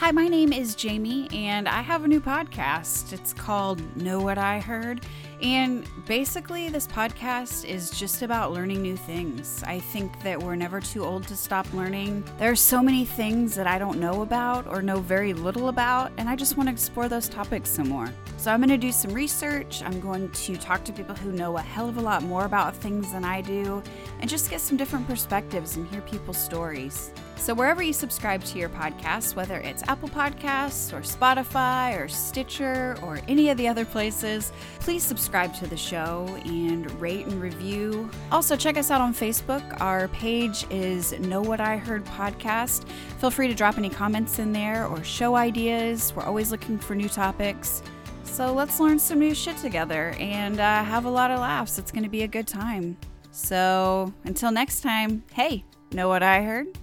Hi, my name is Jamie, and I have a new podcast. It's called Know What I Heard. And basically, this podcast is just about learning new things. I think that we're never too old to stop learning. There are so many things that I don't know about or know very little about, and I just want to explore those topics some more. So, I'm going to do some research. I'm going to talk to people who know a hell of a lot more about things than I do, and just get some different perspectives and hear people's stories. So, wherever you subscribe to your podcast, whether it's Apple Podcasts or Spotify or Stitcher or any of the other places, please subscribe to the show and rate and review. Also, check us out on Facebook. Our page is Know What I Heard Podcast. Feel free to drop any comments in there or show ideas. We're always looking for new topics. So, let's learn some new shit together and uh, have a lot of laughs. It's going to be a good time. So, until next time, hey, know what I heard?